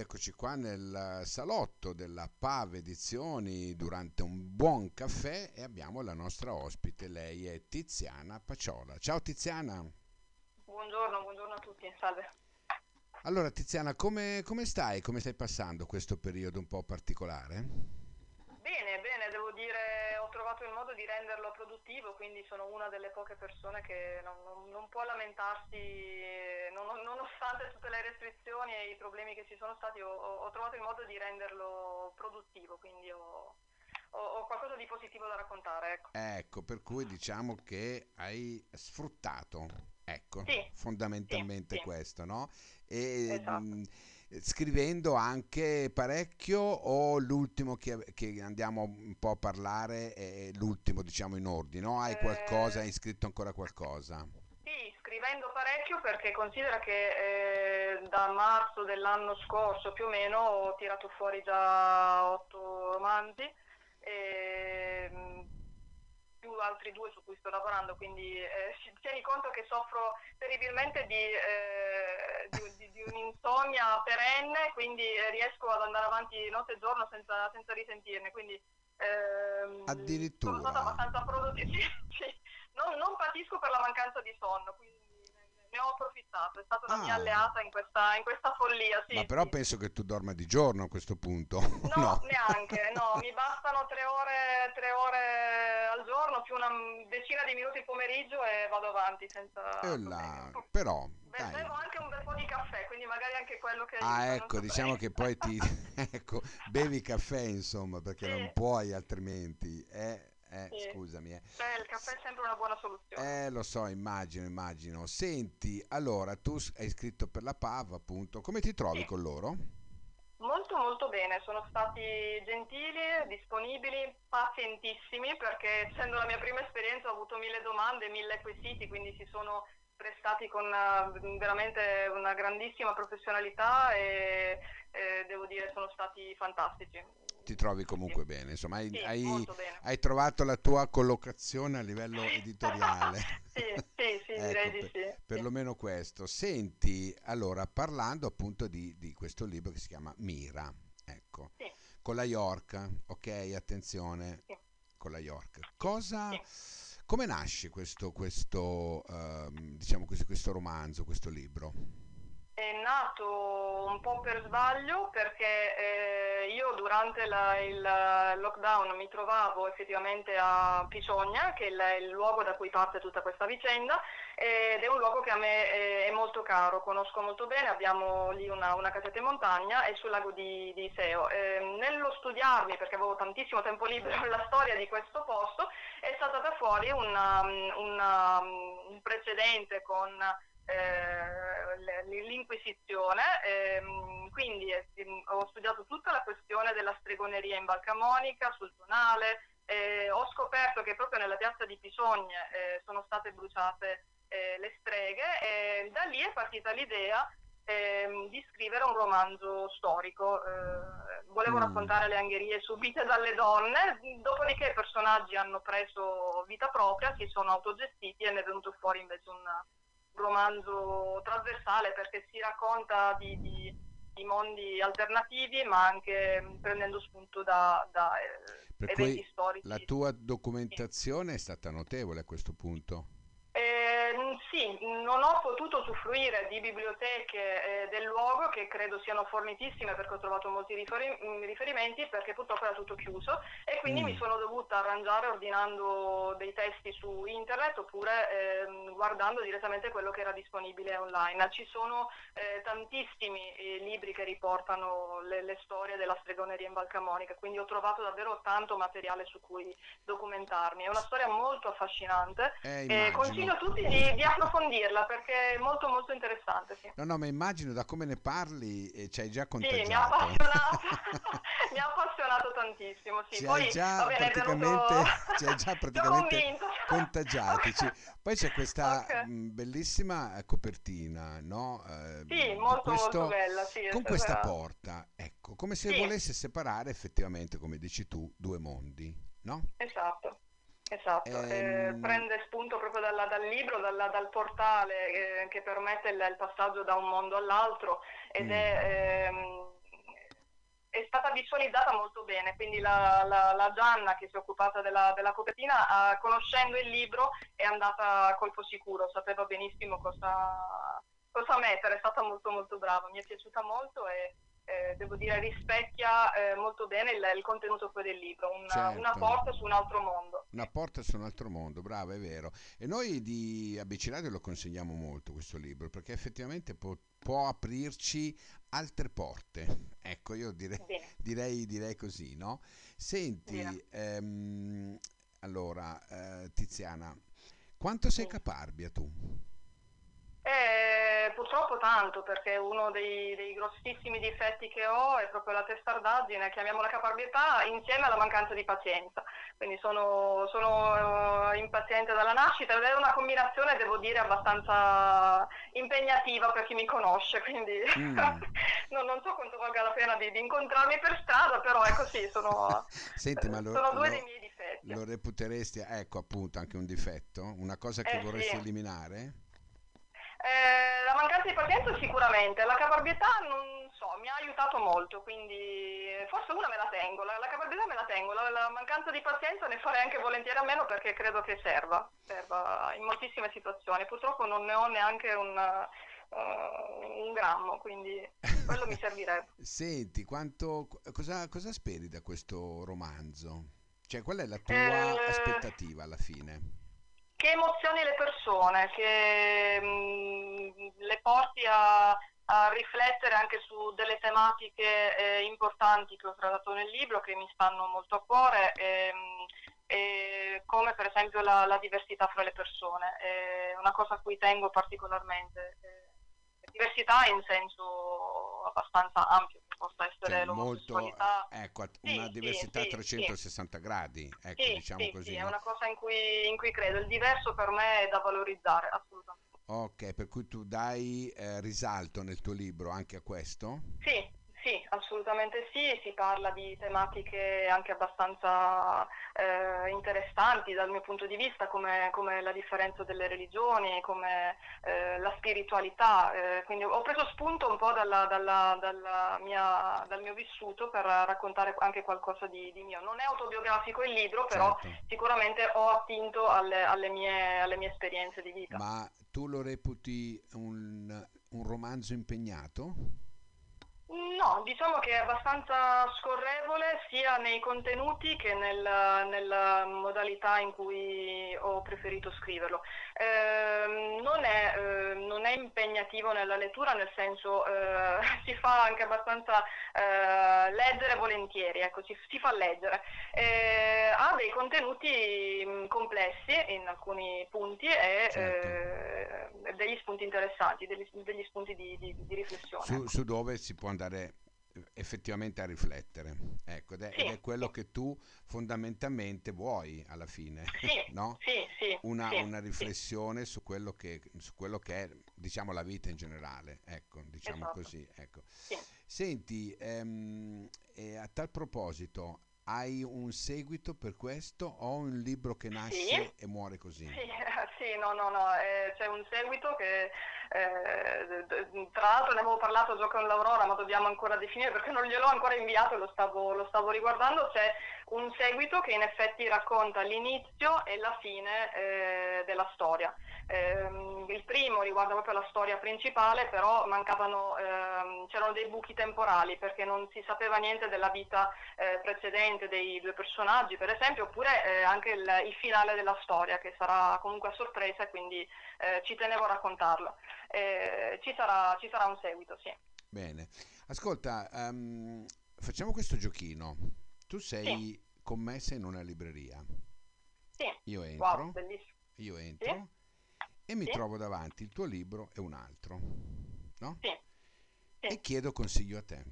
eccoci qua nel salotto della PAV Edizioni durante un buon caffè e abbiamo la nostra ospite, lei è Tiziana Paciola. Ciao Tiziana. Buongiorno, buongiorno a tutti, salve. Allora Tiziana, come, come stai? Come stai passando questo periodo un po' particolare? Bene, bene, devo dire, trovato il modo di renderlo produttivo, quindi sono una delle poche persone che non, non, non può lamentarsi, non, nonostante tutte le restrizioni e i problemi che ci sono stati, ho, ho trovato il modo di renderlo produttivo, quindi ho, ho, ho, qualcosa di positivo da raccontare. Ecco, ecco per cui diciamo che hai sfruttato, ecco, sì, fondamentalmente sì, sì. questo, no? E, Esatto. mh, scrivendo anche parecchio o l'ultimo che, che andiamo un po' a parlare è l'ultimo diciamo in ordine, no? Hai qualcosa, hai scritto ancora qualcosa? Scrivendo parecchio perché considera che eh, da marzo dell'anno scorso più o meno ho tirato fuori già otto romanzi e mh, più altri due su cui sto lavorando, quindi eh, tieni conto che soffro terribilmente di, eh, di- di- di un'insonnia perenne, quindi eh, riesco ad andare avanti notte e giorno senza, senza risentirne, quindi ehm, Addirittura. sono stata abbastanza produttiva. Sì, sì. Non, non patisco per la mancanza di sonno, quindi ne ho approfittato, è stata una mia Ah. alleata in questa, in questa follia. Sì, Ma però sì. penso che tu dorma di giorno a questo punto. No, No. neanche, no, mi bastano tre ore, tre ore al giorno più una decina di minuti il pomeriggio e vado avanti senza E problemi. là, però, Be- dai. Bevo anche un bel po' di caffè, quindi magari anche quello che Ah, aiuta, ecco, diciamo che poi ti ecco, bevi caffè, insomma, perché Sì. non puoi altrimenti. Eh, eh, Sì. scusami, eh. Beh, il caffè è sempre una buona soluzione. Eh, lo so, immagino, immagino. Senti, allora, tu hai scritto per la PAV, appunto. Come ti trovi Sì. con loro? Molto molto bene, sono stati gentili, disponibili, pazientissimi perché essendo la mia prima esperienza ho avuto mille domande, mille quesiti, quindi si sono prestati con veramente una grandissima professionalità e eh, devo dire sono stati fantastici. Ti trovi comunque bene, insomma, hai, Sì, hai- bene. hai trovato la tua collocazione a livello editoriale. Sì, sì, sì, direi Ecco, di per- sì. perlomeno questo. Senti, allora, parlando appunto di, di questo libro che si chiama Mira, ecco, Sì. con la York, ok, attenzione, Sì. con la York. Cosa, come nasce questo, questo, ehm, diciamo così, questo romanzo, questo libro? Nato un po' per sbaglio perché eh, io durante la- il lockdown mi trovavo effettivamente a Picogna, che è il, il luogo da cui parte tutta questa vicenda, ed è un luogo che a me eh, è molto caro, conosco molto bene, abbiamo lì una, una casetta in montagna e sul lago di, di Iseo. Eh, nello studiarmi, perché avevo tantissimo tempo libero, la storia di questo posto, è stata da fuori una- una- un precedente con eh, l'Inquisizione, ehm, quindi eh, ho studiato tutta la questione della stregoneria in Val Camonica, sul Tonale, eh, ho scoperto che proprio nella piazza di Pisogne eh, sono state bruciate eh, le streghe e da lì è partita l'idea ehm, di scrivere un romanzo storico. eh, volevo Mm. raccontare le angherie subite dalle donne, dopodiché i personaggi hanno preso vita propria, si sono autogestiti e ne è venuto fuori invece un romanzo trasversale perché si racconta di, di- di mondi alternativi ma anche mm, prendendo spunto da, da, eh, Per eventi storici. la tua documentazione è stata notevole a questo punto. Eh, sì, non ho potuto usufruire di biblioteche eh, del luogo che credo siano fornitissime perché ho trovato molti riferi- mh, riferimenti perché purtroppo era tutto chiuso e quindi Mm. mi sono dovuta arrangiare ordinando dei testi su internet oppure ehm, guardando direttamente quello che era disponibile online. Ci sono eh, tantissimi eh, libri che riportano le, le storie della stregoneria in Val Camonica, quindi ho trovato davvero tanto materiale su cui documentarmi. È una storia molto affascinante. Eh, Eh, consiglio a tutti di, di approfondirla perché è molto molto interessante. Sì, No, no, ma immagino da come ne parli e ci hai già Sì, mi ha contagiato. appassionato, mi ha appassionato tantissimo. Sì. Ci Poi hai già va bene, è praticamente, venuto... ci hai già praticamente contagiati. Poi c'è questa Ok. mh, bellissima eh, copertina, no? Eh, Sì, molto questo- molto bella. Sì, con questa stata- porta, ecco, come se volesse separare effettivamente, come dici tu, due mondi, no? Esatto. Esatto, Ehm, eh, prende spunto proprio dalla- dal libro, dalla- dal portale eh, che permette il, il passaggio da un mondo all'altro ed Mm. è, ehm, visualizzata molto bene, quindi la, la, la Gianna che si è occupata della, della copertina, uh, conoscendo il libro è andata a colpo sicuro, sapeva benissimo cosa, cosa mettere, è stata molto molto brava, mi è piaciuta molto e eh, devo dire rispecchia eh, molto bene il, il, contenuto poi del libro, una, certo. una, porta su un altro mondo. Una porta su un altro mondo, brava, è vero. E noi di ABC Radio lo consigliamo molto questo libro perché effettivamente può, può aprirci altre porte. Ecco, io direi, direi, direi così, no? Senti, ehm, allora, eh, Tiziana, quanto sei caparbia tu? Eh, purtroppo tanto, perché uno dei, dei, grossissimi difetti che ho è proprio la testardaggine, chiamiamola caparbietà, insieme alla mancanza di pazienza. Quindi sono, sono uh, impaziente dalla nascita ed è una combinazione, devo dire, abbastanza impegnativa per chi mi conosce, quindi mm. non, non, so quanto valga la pena di, di, incontrarmi per strada, però è così, sono, Senti, lo, sono due lo, dei miei difetti. Lo reputeresti, ecco appunto, anche un difetto? Una cosa che eh, vorresti sì. eliminare? Eh, la mancanza di pazienza sicuramente, la caparbietà non so, mi ha aiutato molto, quindi forse una me la tengo, la, la caparbietà me la tengo, la, la, mancanza di pazienza ne farei anche volentieri a meno perché credo che serva, serva in moltissime situazioni, purtroppo non ne ho neanche un, uh, un grammo, quindi quello mi servirebbe. Senti, quanto, cosa, cosa, speri da questo romanzo? Cioè, qual è la tua eh... aspettativa alla fine? Che emozioni le persone, che mh, mm, le porti a, a, riflettere anche su delle tematiche eh, importanti che ho trattato nel libro, che mi stanno molto a cuore, e, mm, e come per esempio la, la, diversità fra le persone, è una cosa a cui tengo particolarmente. diversità in senso abbastanza ampio possa essere cioè, l'omosessualità. Molto, ecco, una sì, diversità a sì, 360 gradi, ecco, diciamo così. Sì, no? è una cosa in cui, in cui, credo. Il diverso per me è da valorizzare, assolutamente. Ok, per cui tu dai eh, risalto nel tuo libro anche a questo? Sì, sì, assolutamente sì, si parla di tematiche anche abbastanza eh, interessanti dal mio punto di vista, come, come la differenza delle religioni, come eh, la spiritualità, eh, quindi ho preso spunto un po' dalla, dalla, dalla mia, dal mio vissuto per raccontare anche qualcosa di, di, mio. Non è autobiografico il libro, però certo. sicuramente ho attinto alle, alle, mie, alle, mie, esperienze di vita. Ma tu lo reputi un, un romanzo impegnato? No, diciamo che è abbastanza scorrevole sia nei contenuti che nel, nella modalità in cui ho preferito scriverlo. Eh, non, è, eh, non, è, impegnativo nella lettura, nel senso eh, si fa anche abbastanza eh, leggere volentieri, ecco, si, si fa leggere. Eh, ha dei contenuti mm, complessi in alcuni punti e certo. Eh, degli spunti interessanti, degli, degli spunti di, di, di riflessione. Su, su dove si può andare effettivamente a riflettere. Ecco, ed è, sì, ed è quello che tu fondamentalmente vuoi alla fine, sì, no? Sì, sì, una, una, riflessione su quello, che, su, quello che, è, diciamo, la vita in generale, ecco, diciamo esatto. così. Ecco. Senti, ehm, a tal proposito, hai un seguito per questo o un libro che nasce e muore così? Sì, sì no, no, no, eh, c'è un seguito che eh, tra l'altro ne avevo parlato già con l'Aurora, ma dobbiamo ancora definire perché non gliel'ho ancora inviato, lo stavo, lo stavo riguardando. C'è un seguito che in effetti racconta l'inizio e la fine eh, della storia. Eh, il primo riguarda proprio la storia principale, però mancavano, ehm, c'erano dei buchi temporali perché non si sapeva niente della vita eh, precedente dei due personaggi, per esempio, oppure eh, anche il, il, finale della storia che sarà comunque a sorpresa e quindi eh, ci tenevo a raccontarlo. Eh, ci sarà, ci, sarà, un seguito, sì. Bene, ascolta, um, facciamo questo giochino. Tu sei sì. commessa in una libreria. Sì. Io entro. Wow, bellissimo. Io entro. Sì e mi sì. trovo davanti il tuo libro e un altro, no? Sì. sì. E chiedo consiglio a te.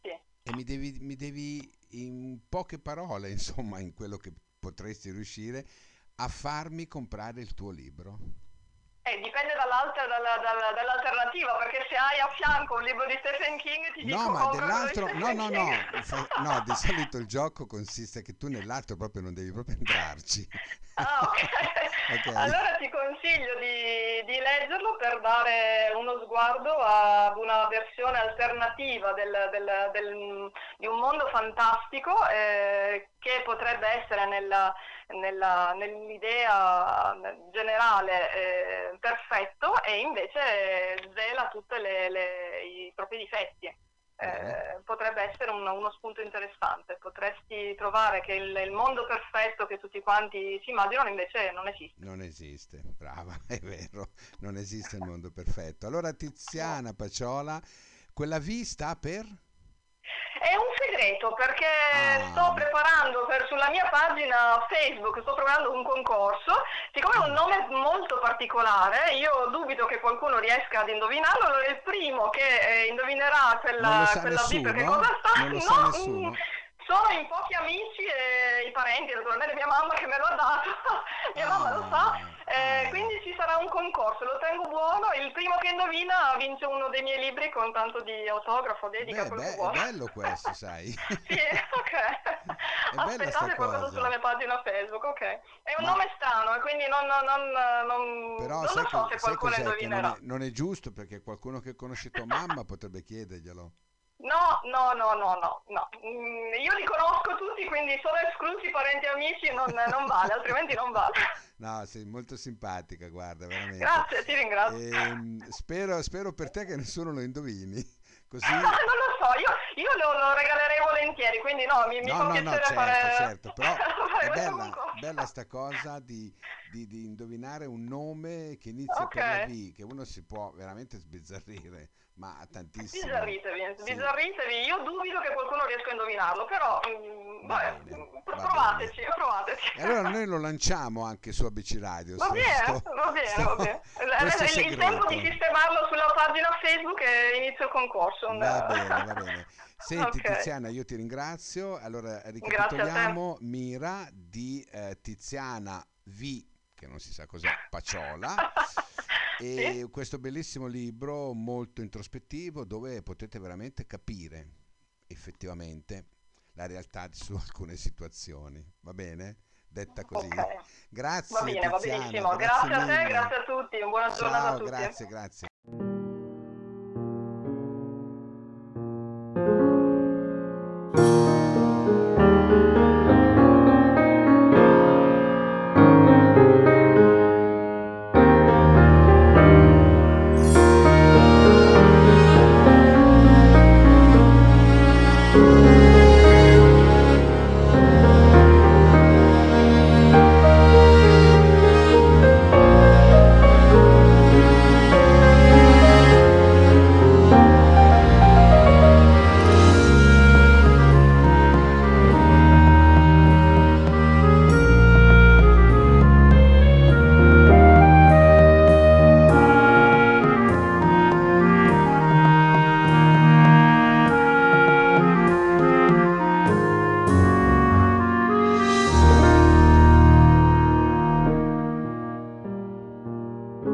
Sì. E mi devi, mi devi, in poche parole, insomma, in quello che potresti riuscire, a farmi comprare il tuo libro. Dalla, dalla, dall'alternativa, perché se hai a fianco un libro di Stephen King ti no, dico ma dell'altro, no, no, no, no, di solito il gioco consiste che tu nell'altro proprio non devi proprio entrarci. Ah, ok. okay. Allora ti consiglio di, di, leggerlo per dare sguardo ad una versione alternativa del, del, del, di un mondo fantastico eh, che potrebbe essere nella, nella, nell'idea generale eh, perfetto e invece svela tutti i propri difetti eh, potrebbe essere un, uno spunto interessante. Potresti trovare che il, il, mondo perfetto che tutti quanti si immaginano invece non esiste. Non esiste, brava, è vero, non esiste il mondo perfetto. Allora Tiziana Paciola, quella V sta per? È un segreto perché ah. sto preparando per, sulla mia pagina Facebook, sto preparando un concorso, siccome è un nome molto particolare, io dubito che qualcuno riesca ad indovinarlo, allora il primo che eh, indovinerà quella, quella B perché cosa sta... Non lo sa no, nessuno. Mm, sono in pochi amici e i parenti, naturalmente mia mamma che me lo ha dato, mia ah, mamma lo sa, eh, quindi ci sarà un concorso, lo tengo buono, il primo che indovina vince uno dei miei libri con tanto di autografo, dedica Beh, quello beh, che vuole. È bello questo, sai. sì, ok. Aspettate proprio sulla mia pagina Facebook, ok. È un Ma... nome strano, quindi non, non, non, Però non sai so se qualcuno indovinerà. Non è, non è giusto perché qualcuno che conosce tua mamma potrebbe chiederglielo. No, no, no, no, no, no. Mm, io li conosco tutti, quindi sono esclusi parenti e amici, non, non vale, altrimenti non vale. No, sei molto simpatica, guarda, veramente. Grazie, ti ringrazio. E, ehm, spero, spero, per te che nessuno lo indovini. Così... non lo so, io, io lo, lo, regalerei volentieri, quindi no, mi, mi no, fa no, piacere no, certo, fare... certo, però è bella, bella sta cosa di, di, di, indovinare un nome che inizia okay. per la V, che uno si può veramente sbizzarrire ma tantissimo. Sbizzarritevi, sbizzarritevi. Io dubito che qualcuno riesca a indovinarlo, però mh, vabbè, bene, provateci, provateci. E allora noi lo lanciamo anche su ABC Radio. Va bene, sto, va bene, sto, va bene. Il, il, tempo di sistemarlo sulla pagina Facebook e inizio il concorso. Va bene, va bene. Senti okay. Tiziana, io ti ringrazio. Allora ricapitoliamo Mira di eh, Tiziana V, che non si sa cos'è, Paciola. E sì? questo bellissimo libro molto introspettivo dove potete veramente capire effettivamente la realtà su alcune situazioni. Va bene? Detta così. Okay. Grazie. Va bene, Tiziana, va benissimo. Grazie, grazie a te, grazie a tutti. Buona Ciao, giornata a tutti. Grazie, grazie.